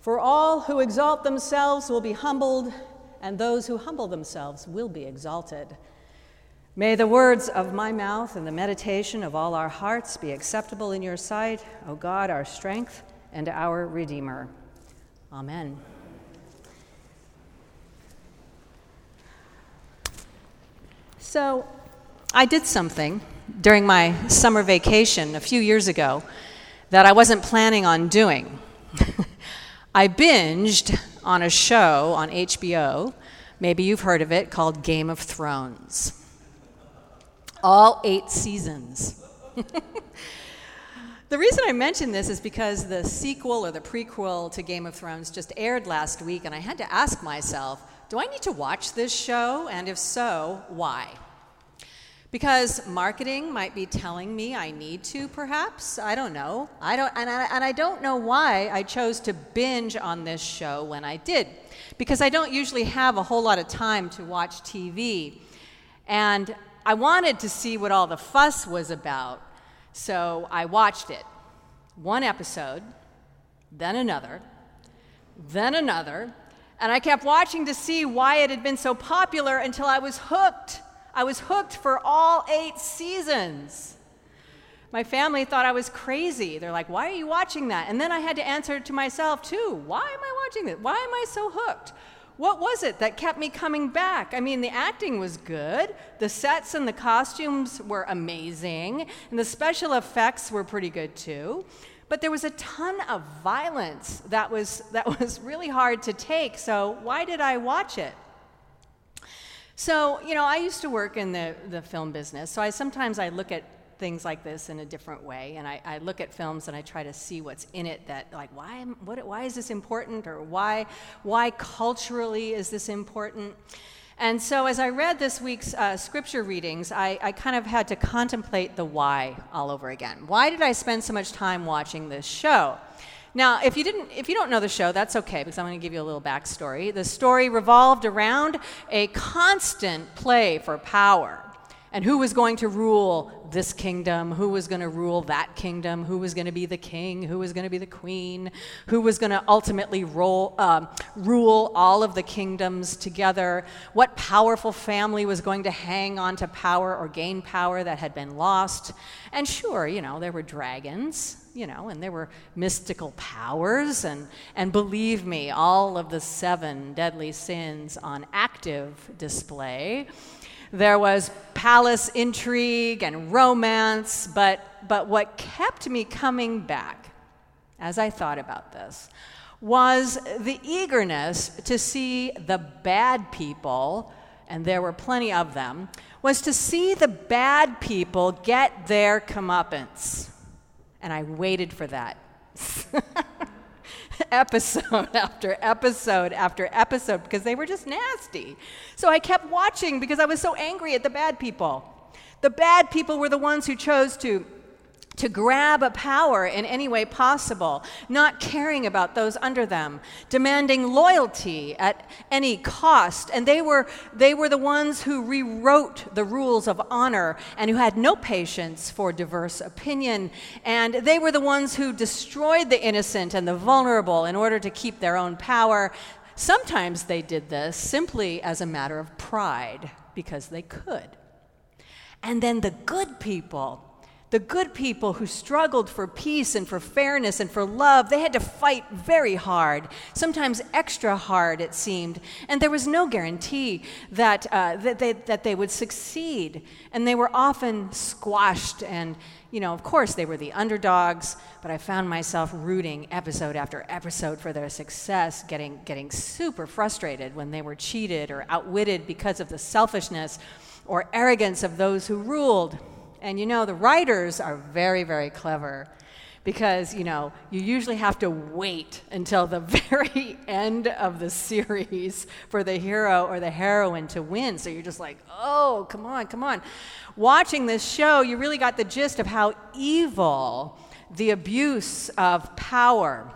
For all who exalt themselves will be humbled, and those who humble themselves will be exalted. May the words of my mouth and the meditation of all our hearts be acceptable in your sight, O God, our strength and our Redeemer. Amen. So, I did something during my summer vacation a few years ago that I wasn't planning on doing. I binged on a show on HBO, maybe you've heard of it, called Game of Thrones. All eight seasons. the reason I mention this is because the sequel or the prequel to Game of Thrones just aired last week, and I had to ask myself do I need to watch this show? And if so, why? Because marketing might be telling me I need to, perhaps. I don't know. I don't, and I, and I don't know why I chose to binge on this show when I did. Because I don't usually have a whole lot of time to watch TV. And I wanted to see what all the fuss was about. So I watched it. One episode, then another, then another. And I kept watching to see why it had been so popular until I was hooked. I was hooked for all eight seasons. My family thought I was crazy. They're like, why are you watching that? And then I had to answer to myself, too. Why am I watching this? Why am I so hooked? What was it that kept me coming back? I mean, the acting was good, the sets and the costumes were amazing, and the special effects were pretty good, too. But there was a ton of violence that was, that was really hard to take, so why did I watch it? So, you know, I used to work in the, the film business, so I sometimes I look at things like this in a different way, and I, I look at films and I try to see what's in it that, like, why, what, why is this important, or why, why culturally is this important? And so, as I read this week's uh, scripture readings, I, I, kind of had to contemplate the why all over again. Why did I spend so much time watching this show? Now, if you didn't, if you don't know the show, that's okay because I'm going to give you a little backstory. The story revolved around a constant play for power and who was going to rule this kingdom, who was going to rule that kingdom, who was going to be the king, who was going to be the queen, who was going to ultimately roll, um, rule all of the kingdoms together, what powerful family was going to hang on to power or gain power that had been lost. And sure, you know, there were dragons, you know, and there were mystical powers, and, and believe me, all of the seven deadly sins on active display. There was palace intrigue and romance, but, but what kept me coming back as I thought about this was the eagerness to see the bad people, and there were plenty of them, was to see the bad people get their comeuppance. And I waited for that. episode after episode after episode because they were just nasty. So I kept watching because I was so angry at the bad people. The bad people were the ones who chose to to grab a power in any way possible, not caring about those under them, demanding loyalty at any cost. And they were, they were the ones who rewrote the rules of honor and who had no patience for diverse opinion. And they were the ones who destroyed the innocent and the vulnerable in order to keep their own power. Sometimes they did this simply as a matter of pride because they could. And then the good people, the good people who struggled for peace and for fairness and for love, they had to fight very hard, sometimes extra hard, it seemed. And there was no guarantee that, uh, that, they, that they would succeed. And they were often squashed. And, you know, of course, they were the underdogs, but I found myself rooting episode after episode for their success, getting, getting super frustrated when they were cheated or outwitted because of the selfishness or arrogance of those who ruled. And you know, the writers are very, very clever because, you know, you usually have to wait until the very end of the series for the hero or the heroine to win. So you're just like, oh, come on, come on. Watching this show, you really got the gist of how evil the abuse of power,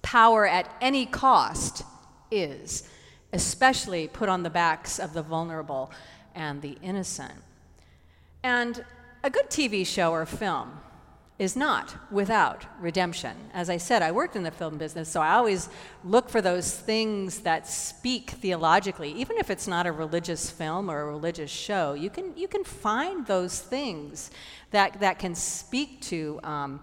power at any cost, is, especially put on the backs of the vulnerable and the innocent. And a good TV show or film is not without redemption. As I said, I worked in the film business, so I always look for those things that speak theologically. Even if it's not a religious film or a religious show, you can, you can find those things that, that can speak to um,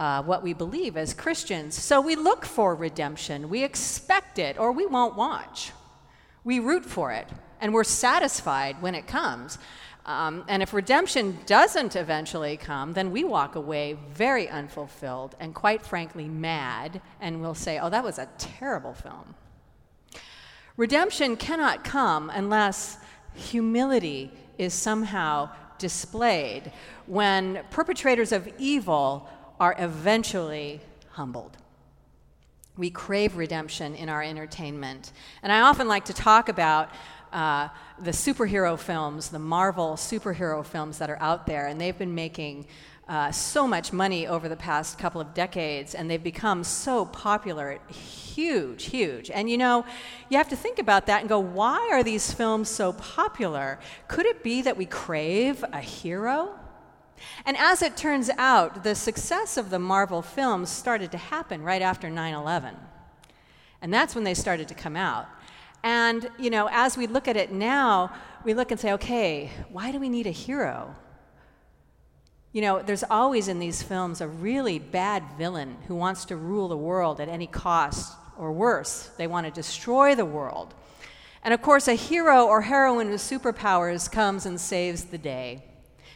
uh, what we believe as Christians. So we look for redemption, we expect it, or we won't watch. We root for it, and we're satisfied when it comes. Um, and if redemption doesn't eventually come, then we walk away very unfulfilled and quite frankly mad, and we'll say, oh, that was a terrible film. Redemption cannot come unless humility is somehow displayed when perpetrators of evil are eventually humbled. We crave redemption in our entertainment. And I often like to talk about uh, the superhero films, the Marvel superhero films that are out there, and they've been making uh, so much money over the past couple of decades, and they've become so popular. Huge, huge. And you know, you have to think about that and go, why are these films so popular? Could it be that we crave a hero? And as it turns out, the success of the Marvel films started to happen right after 9 11. And that's when they started to come out. And, you know, as we look at it now, we look and say, okay, why do we need a hero? You know, there's always in these films a really bad villain who wants to rule the world at any cost, or worse, they want to destroy the world. And of course, a hero or heroine with superpowers comes and saves the day.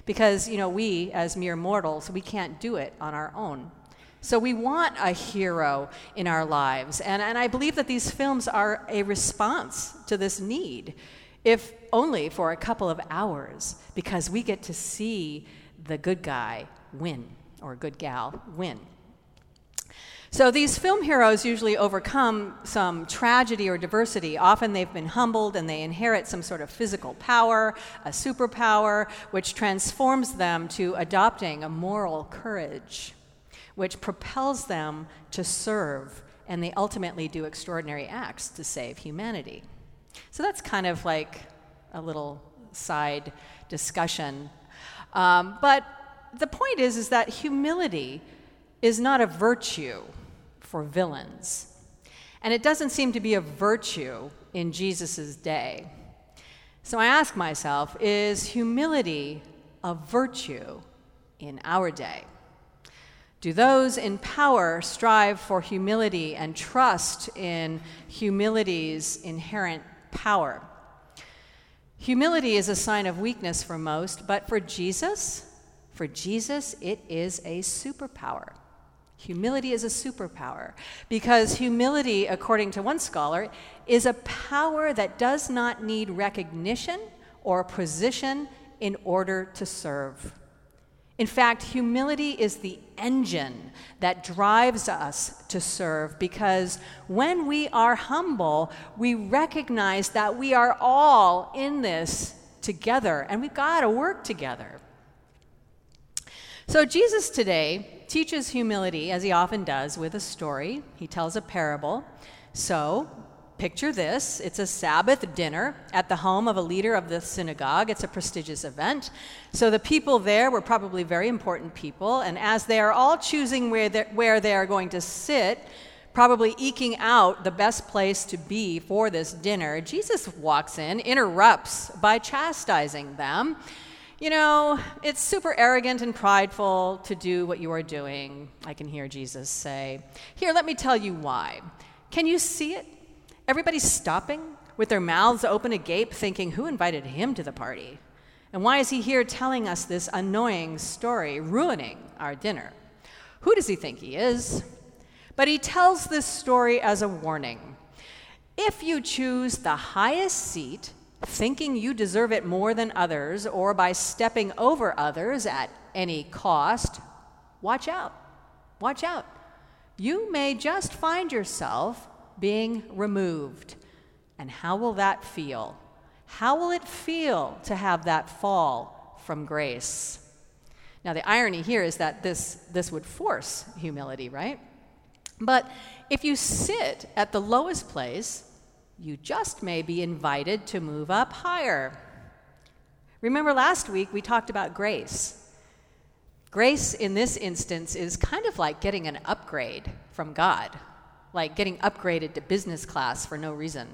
Because, you know, we, as mere mortals, we can't do it on our own. So we want a hero in our lives. And, and I believe that these films are a response to this need, if only for a couple of hours, because we get to see the good guy win, or good gal win. So these film heroes usually overcome some tragedy or diversity. Often they've been humbled and they inherit some sort of physical power, a superpower, which transforms them to adopting a moral courage which propels them to serve, and they ultimately do extraordinary acts to save humanity. So that's kind of like a little side discussion. Um, but the point is, is that humility is not a virtue for villains. And it doesn't seem to be a virtue in Jesus' day. So I ask myself, is humility a virtue in our day? Do those in power strive for humility and trust in humility's inherent power? Humility is a sign of weakness for most, but for Jesus, for Jesus, it is a superpower. Humility is a superpower because humility, according to one scholar, is a power that does not need recognition or position in order to serve. In fact, humility is the engine that drives us to serve because when we are humble, we recognize that we are all in this together and we've got to work together. So, Jesus today teaches humility, as he often does, with a story. He tells a parable. So, Picture this it's a Sabbath dinner at the home of a leader of the synagogue. It's a prestigious event. So the people there were probably very important people, and as they are all choosing where, where they are going to sit, probably eking out the best place to be for this dinner, Jesus walks in, interrupts by chastising them. You know, it's super arrogant and prideful to do what you are doing, I can hear Jesus say. Here, let me tell you why. Can you see it? Everybody's stopping with their mouths open agape, thinking, Who invited him to the party? And why is he here telling us this annoying story, ruining our dinner? Who does he think he is? But he tells this story as a warning. If you choose the highest seat, thinking you deserve it more than others, or by stepping over others at any cost, watch out. Watch out. You may just find yourself being removed. And how will that feel? How will it feel to have that fall from grace? Now, the irony here is that this, this would force humility, right? But if you sit at the lowest place, you just may be invited to move up higher. Remember last week we talked about grace. Grace in this instance is kind of like getting an upgrade from God, like getting upgraded to business class for no reason.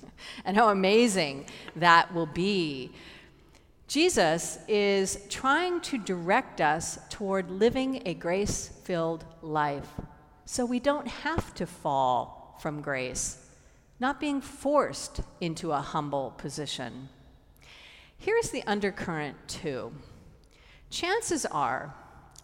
and how amazing that will be. Jesus is trying to direct us toward living a grace filled life so we don't have to fall from grace, not being forced into a humble position. Here's the undercurrent, too. Chances are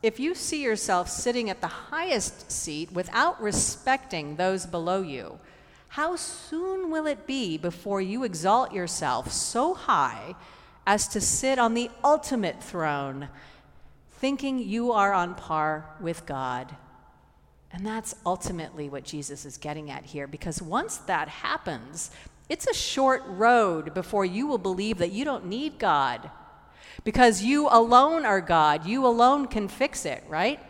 if you see yourself sitting at the highest seat without respecting those below you, how soon will it be before you exalt yourself so high as to sit on the ultimate throne, thinking you are on par with God? And that's ultimately what Jesus is getting at here, because once that happens, it's a short road before you will believe that you don't need God because you alone are God. You alone can fix it, right?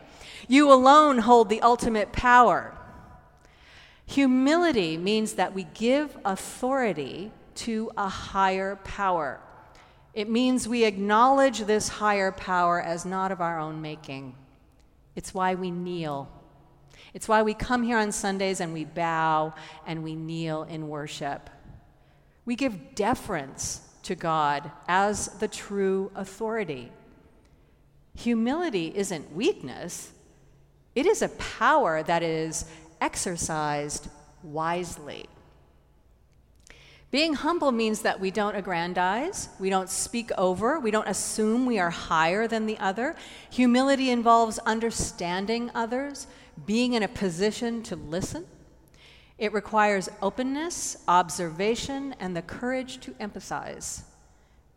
You alone hold the ultimate power. Humility means that we give authority to a higher power. It means we acknowledge this higher power as not of our own making. It's why we kneel. It's why we come here on Sundays and we bow and we kneel in worship. We give deference to God as the true authority. Humility isn't weakness, it is a power that is exercised wisely. Being humble means that we don't aggrandize, we don't speak over, we don't assume we are higher than the other. Humility involves understanding others, being in a position to listen. It requires openness, observation, and the courage to empathize,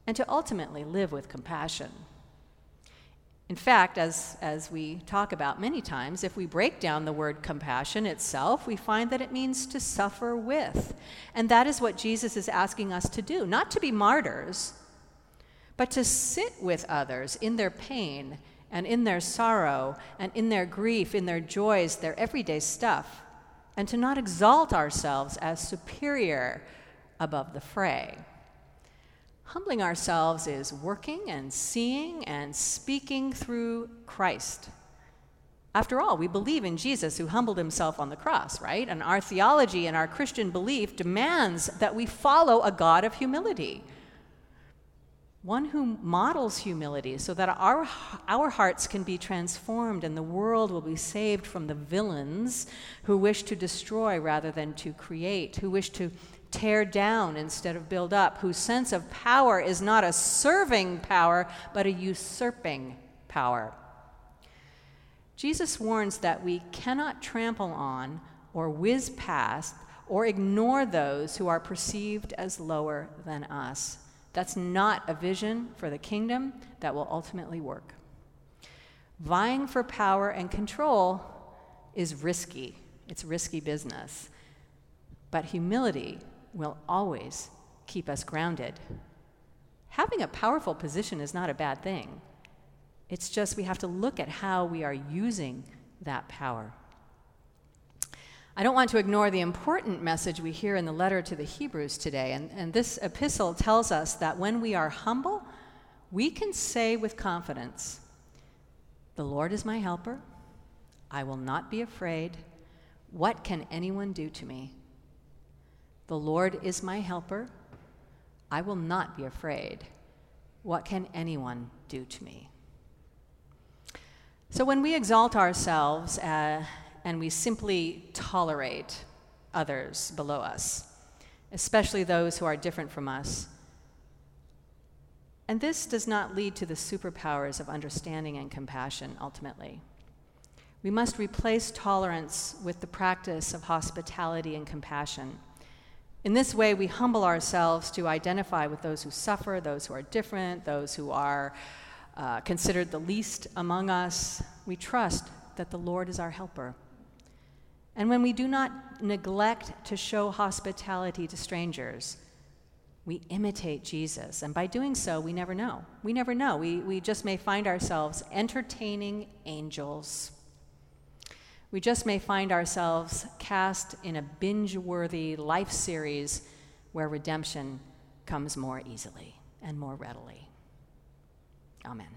and to ultimately live with compassion. In fact, as, as we talk about many times, if we break down the word compassion itself, we find that it means to suffer with. And that is what Jesus is asking us to do not to be martyrs, but to sit with others in their pain and in their sorrow and in their grief, in their joys, their everyday stuff and to not exalt ourselves as superior above the fray. Humbling ourselves is working and seeing and speaking through Christ. After all, we believe in Jesus who humbled himself on the cross, right? And our theology and our Christian belief demands that we follow a God of humility one who models humility so that our, our hearts can be transformed and the world will be saved from the villains who wish to destroy rather than to create, who wish to tear down instead of build up, whose sense of power is not a serving power, but a usurping power. Jesus warns that we cannot trample on or whiz past or ignore those who are perceived as lower than us. That's not a vision for the kingdom that will ultimately work. Vying for power and control is risky, it's risky business. But humility will always keep us grounded. Having a powerful position is not a bad thing. It's just we have to look at how we are using that power. I don't want to ignore the important message we hear in the letter to the Hebrews today. And, and this epistle tells us that when we are humble, we can say with confidence, The Lord is my helper. I will not be afraid. What can anyone do to me? The Lord is my helper. I will not be afraid. What can anyone do to me? So when we exalt ourselves uh, and we simply tolerate others below us, especially those who are different from us. And this does not lead to the superpowers of understanding and compassion ultimately. We must replace tolerance with the practice of hospitality and compassion. In this way, we humble ourselves to identify with those who suffer, those who are different, those who are uh, considered the least among us. We trust that the Lord is our helper. And when we do not neglect to show hospitality to strangers, we imitate Jesus. And by doing so, we never know. We never know. We, we just may find ourselves entertaining angels. We just may find ourselves cast in a binge worthy life series where redemption comes more easily and more readily. Amen.